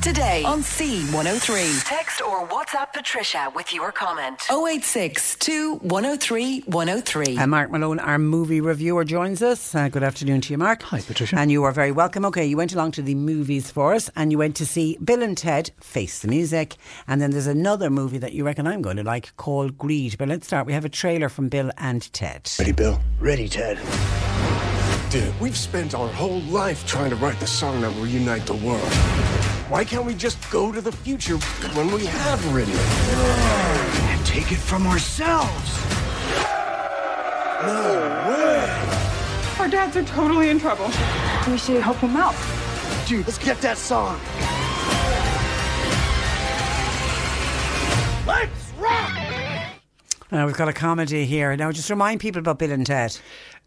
today on C103. Text or WhatsApp Patricia with your comment. 086 103 103. Uh, Mark Malone, our movie reviewer, joins us. Uh, good afternoon to you, Mark. Hi, Patricia. And you are very welcome. Okay, you went along to the movies for us and you went to see Bill and Ted Face the Music. And then there's another movie that you reckon I'm going to like called Greed. But let's start. We have a trailer from Bill and Ted. Ready, Bill? Ready, Ted. Dude, we've spent our whole life trying to write the song that will unite the world. Why can't we just go to the future when we have written it? And take it from ourselves. No way! Our dads are totally in trouble. We should help them out. Dude, let's get that song. Let's rock! Uh, we've got a comedy here. Now, just remind people about Bill and Ted.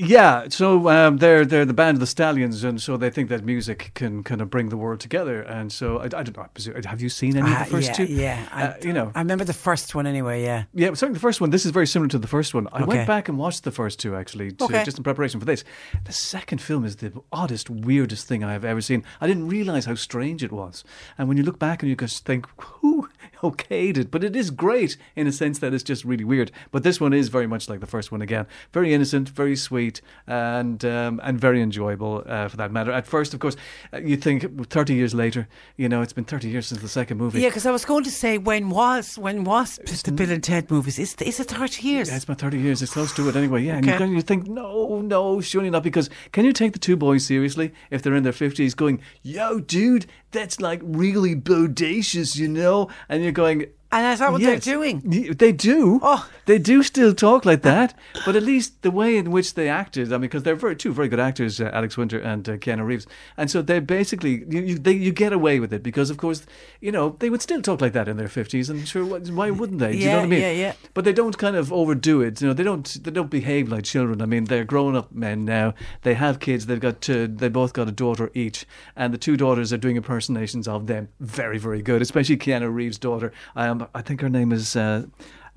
Yeah, so um, they're they're the band of the Stallions, and so they think that music can kind of bring the world together. And so I, I don't know. I presume, have you seen any of the first yeah, two? Yeah. I, Uh, you know. I remember the first one anyway, yeah. Yeah, certainly the first one. This is very similar to the first one. I Okay. went back and watched the first two actually, to, Okay. just in preparation for this. The second film is the oddest, weirdest thing I have ever seen. I didn't realize how strange it was. And when you look back and you just think, who okayed it? But it is great in a sense that it's just really weird. But this one is very much like the first one again. Very innocent, very sweet, and um, and very enjoyable uh, for that matter. At first, of course, uh, you think thirty years later, you know, it's been thirty years since the second movie. Yeah, because I was going to say, when was when was the Bill and Ted movies? Is, is it 30 years? Yeah, it's about 30 years. It's close to it anyway. Yeah. And you, Okay. kind you think, no, no, surely not. Because can you take the two boys seriously if they're in their 50s going, yo, dude, that's like really bodacious, you know? And you're going, And is that what Yes. they're doing? They do. Oh. They do still talk like that, but at least the way in which they acted, I mean, because they're very, two very good actors, uh, Alex Winter and uh, Keanu Reeves, and so they basically you you, they, you get away with it because, of course, you know they would still talk like that in their fifties, and sure, why wouldn't they? Do you know what I mean? yeah, yeah. But they don't kind of overdo it. You know, they don't they don't behave like children. I mean, they're grown up men now. They have kids. They've got two, they both got a daughter each, and the two daughters are doing impersonations of them. Very very good, especially Keanu Reeves' daughter. Um, I think her name is. Uh,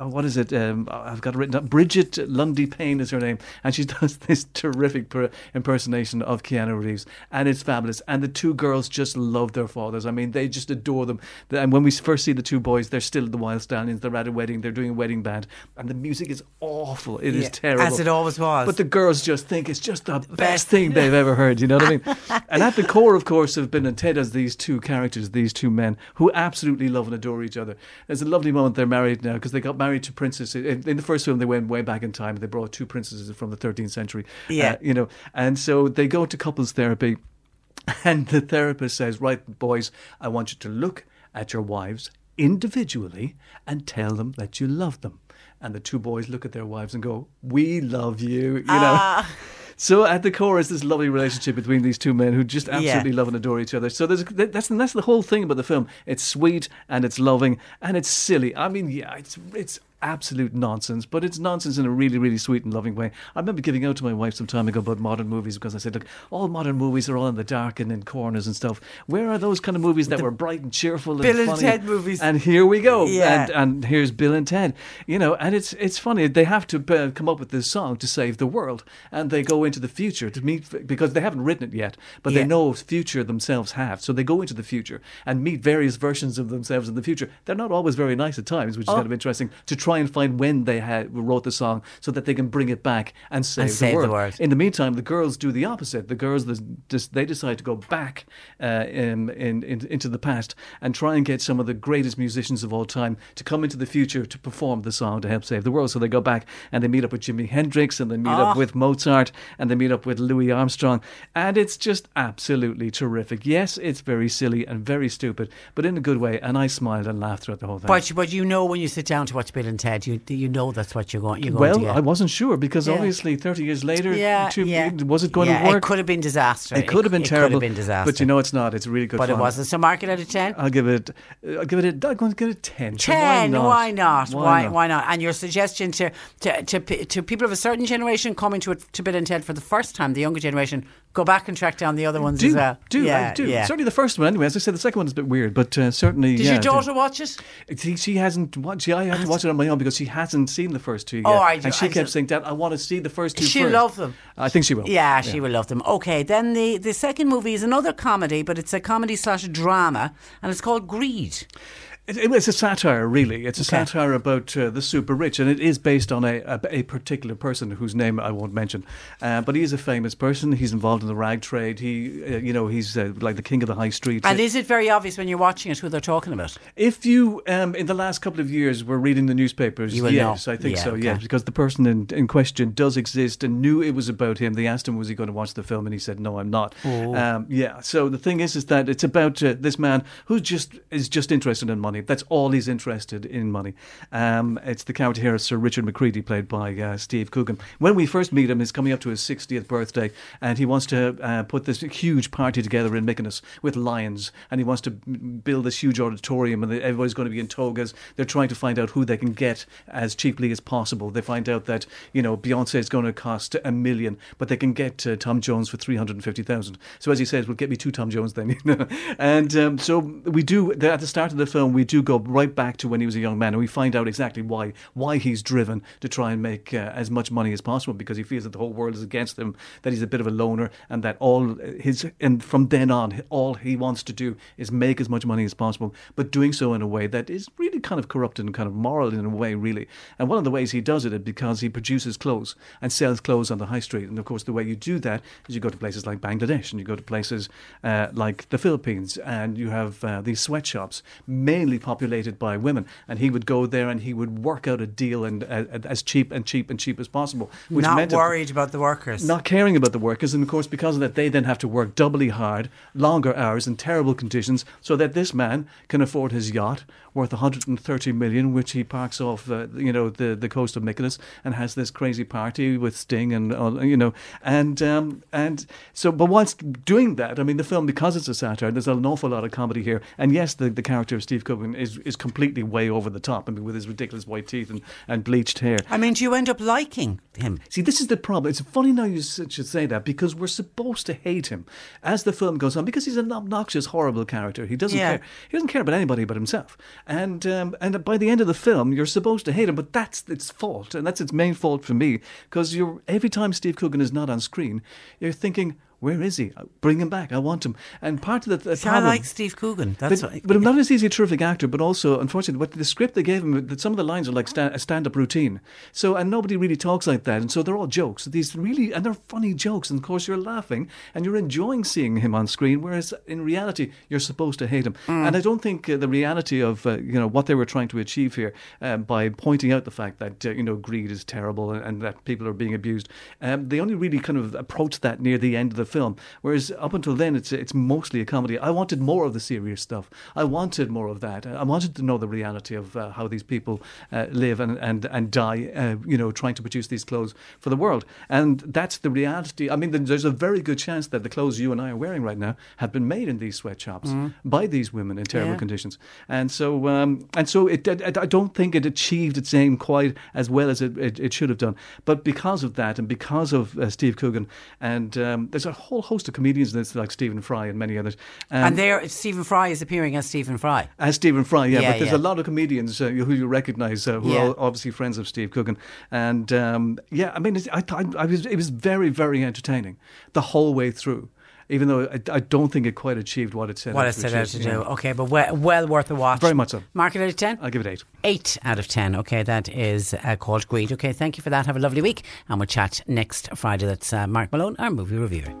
uh, what is it? Um, I've got it written up. Bridget Lundy Payne is her name, and she does this terrific per- impersonation of Keanu Reeves, and it's fabulous. And the two girls just love their fathers. I mean, they just adore them. And when we first see the two boys, they're still the Wild Stallions. They're at a wedding. They're doing a wedding band, and the music is awful. It is Yeah, terrible, as it always was. But the girls just think it's just the best thing they've ever heard. You know what I mean? and at the core, of course, of Bill and Ted as these two characters, these two men who absolutely love and adore each other. There's a lovely moment they're married now because they got married to princesses. In, in the first film, they went way back in time. They brought two princesses from the 13th century. Yeah. Uh, you know, and so they go to couples therapy. And the therapist says, Right, boys, I want you to look at your wives individually and tell them that you love them. And the two boys look at their wives and go, We love you. You know. So at the core is this lovely relationship between these two men who just absolutely love and adore each other. So there's that's that's the whole thing about the film. It's sweet and it's loving and it's silly. I mean, yeah, it's it's absolute nonsense, but it's nonsense in a really really sweet and loving way. I remember giving out to my wife some time ago about modern movies because I said, look, all modern movies are all in the dark and in corners and stuff. Where are those kind of movies that were bright and cheerful and Bill and funny? Ted movies. And here we go. Yeah. And, and here's Bill and Ted. You know, and it's it's funny. They have to uh, come up with this song to save the world, and they go into the future to meet because they haven't written it yet, but Yeah. they know future themselves have. So they go into the future and meet various versions of themselves in the future. They're not always very nice at times, which is Oh. kind of interesting to try try and find when they had wrote the song so that they can bring it back and save, And save the world. world. In the meantime, the girls do the opposite. The girls they decide to go back uh, in, in, in, into the past and try and get some of the greatest musicians of all time to come into the future to perform the song to help save the world. So they go back and they meet up with Jimi Hendrix and they meet Ah. up with Mozart and they meet up with Louis Armstrong, and it's just absolutely terrific. Yes, it's very silly and very stupid, but in a good way. And I smiled and laughed throughout the whole thing. But, but you know when you sit down to watch Bill and Ted, you you know that's what you're going. You're going well, to get. I wasn't sure because Yeah. obviously, thirty years later, yeah, to- yeah. was it going Yeah, to work? It could have been disaster. It could have been it terrible. Could have been disaster. But you know, it's not. It's a really good. But it wasn't. So mark it out of ten. I'll give it. I'll give it. A, I'm going to give it a ten. So Ten. Why not? Why not? Why, not? And your suggestion to, to to to people of a certain generation coming to it to Bill and Ted for the first time, the younger generation, go back and track down the other ones Do as well. do yeah, I do Yeah. certainly the first one anyway. As I said, the second one is a bit weird, but uh, certainly. Did yeah, your daughter watch it? See, she hasn't watched. See, I had to watch it on my own because she hasn't seen the first two yet, Oh, I do- and she I kept do- saying, "Dad, I want to see the first two She'll first." love them. I think she will. Yeah, she will love them. Okay, then the, the second movie is another comedy, but it's a comedy slash drama, and it's called Greed. It, it- it's a satire, really. It's a Okay. satire about uh, the super rich, and it is based on a, a, a particular person whose name I won't mention. Uh, but he is a famous person. He's involved in the rag trade. He, uh, you know, he's uh, like the king of the high street. And is it very obvious when you're watching it who they're talking about? If you, um, in the last couple of years, were reading the newspapers, yes, know. I think Yeah, so, okay. yes, because the person in, in question does exist and knew it was about him. They asked him, was he going to watch the film? And he said, no, I'm not. Oh. Um, yeah, so the thing is, is that it's about uh, this man who just is just interested in money. That's all he's interested in money. Um, it's the character here, Sir Richard McCreadie, played by uh, Steve Coogan. When we first meet him, he's coming up to his 60th birthday, and he wants to uh, put this huge party together in Mykonos with lions, and he wants to build this huge auditorium, and everybody's going to be in togas. They're trying to find out who they can get as cheaply as possible. They find out that you know Beyonce is going to cost a million, but they can get uh, Tom Jones for three hundred and fifty thousand. So as he says, "Well, get me two Tom Jones then." You know, and um, so we do at the start of the film, we do go right back to when he was a young man, and we find out exactly why why he's driven to try and make uh, as much money as possible because he feels that the whole world is against him, that he's a bit of a loner, and that all his and from then on, all he wants to do is make as much money as possible, but doing so in a way that is really kind of corrupt and kind of moral in a way, really. And one of the ways he does it is because he produces clothes and sells clothes on the high street. And of course, the way you do that is you go to places like Bangladesh and you go to places uh, like the Philippines, and you have uh, these sweatshops mainly populated by women. And he would go there and he would work out a deal and uh, as cheap and cheap and cheap as possible. Which Not worried about the workers. not caring about the workers, and of course, because of that, they then have to work doubly hard, longer hours, in terrible conditions, so that this man can afford his yacht worth 130 million, which he parks off, uh, you know, the, the coast of Mykonos, and has this crazy party with Sting and all, you know, and um, and so, but whilst doing that, I mean, the film because it's a satire, there's an awful lot of comedy here, and yes, the, the character of Steve Coogan is is completely way over the top. I mean, with his ridiculous white teeth and, and bleached hair. I mean, do you end up liking him? See, this is the problem. It's funny now you should say that because we're supposed to hate him as the film goes on because he's an obnoxious, horrible character. He doesn't Yeah. care. He doesn't care about anybody but himself. And um, and by the end of the film, you're supposed to hate him, but that's its fault, and that's its main fault for me because you're every time Steve Coogan is not on screen, you're thinking. Where is he? Bring him back. I want him. And part of the, the See, I like Steve Coogan. That's but, what, but not as he's a terrific actor, but also, unfortunately, what the script they gave him, that some of the lines are like sta- a stand-up routine. So, and nobody really talks like that, and so they're all jokes. These really, and they're funny jokes, and of course you're laughing and you're enjoying seeing him on screen. Whereas in reality, you're supposed to hate him. And I don't think uh, the reality of uh, you know what they were trying to achieve here um, by pointing out the fact that uh, you know greed is terrible and, and that people are being abused. Um, they only really kind of approached that near the end of the film, whereas up until then, it's it's mostly a comedy. I wanted more of the serious stuff. I wanted more of that. I wanted to know the reality of uh, how these people uh, live and and and die. Uh, you know, trying to produce these clothes for the world, and that's the reality. I mean, there's a very good chance that the clothes you and I are wearing right now have been made in these sweatshops by these women in terrible Yeah. conditions. And so, um, and so, it, it, I don't think it achieved its aim quite as well as it, it, it should have done. But because of that, and because of uh, Steve Coogan, and um, there's a whole host of comedians in this, like Stephen Fry and many others. Um, and there, Stephen Fry is appearing as Stephen Fry. as Stephen Fry, yeah, Yeah, but there's yeah. a lot of comedians uh, who you recognise uh, who Yeah. are obviously friends of Steve Coogan, and um, yeah, I mean, it's, I, I, I was, it was very, very entertaining the whole way through. even though I, I don't think it quite achieved what it said. What out it set out to do. Yeah. Okay, but well, well worth a watch. Very much so. Mark it out of 10? I'll give it eight. Eight out of 10. Okay, that is uh, called Greed. Okay, thank you for that. Have a lovely week. And we'll chat next Friday. That's uh, Mark Malone, our movie reviewer.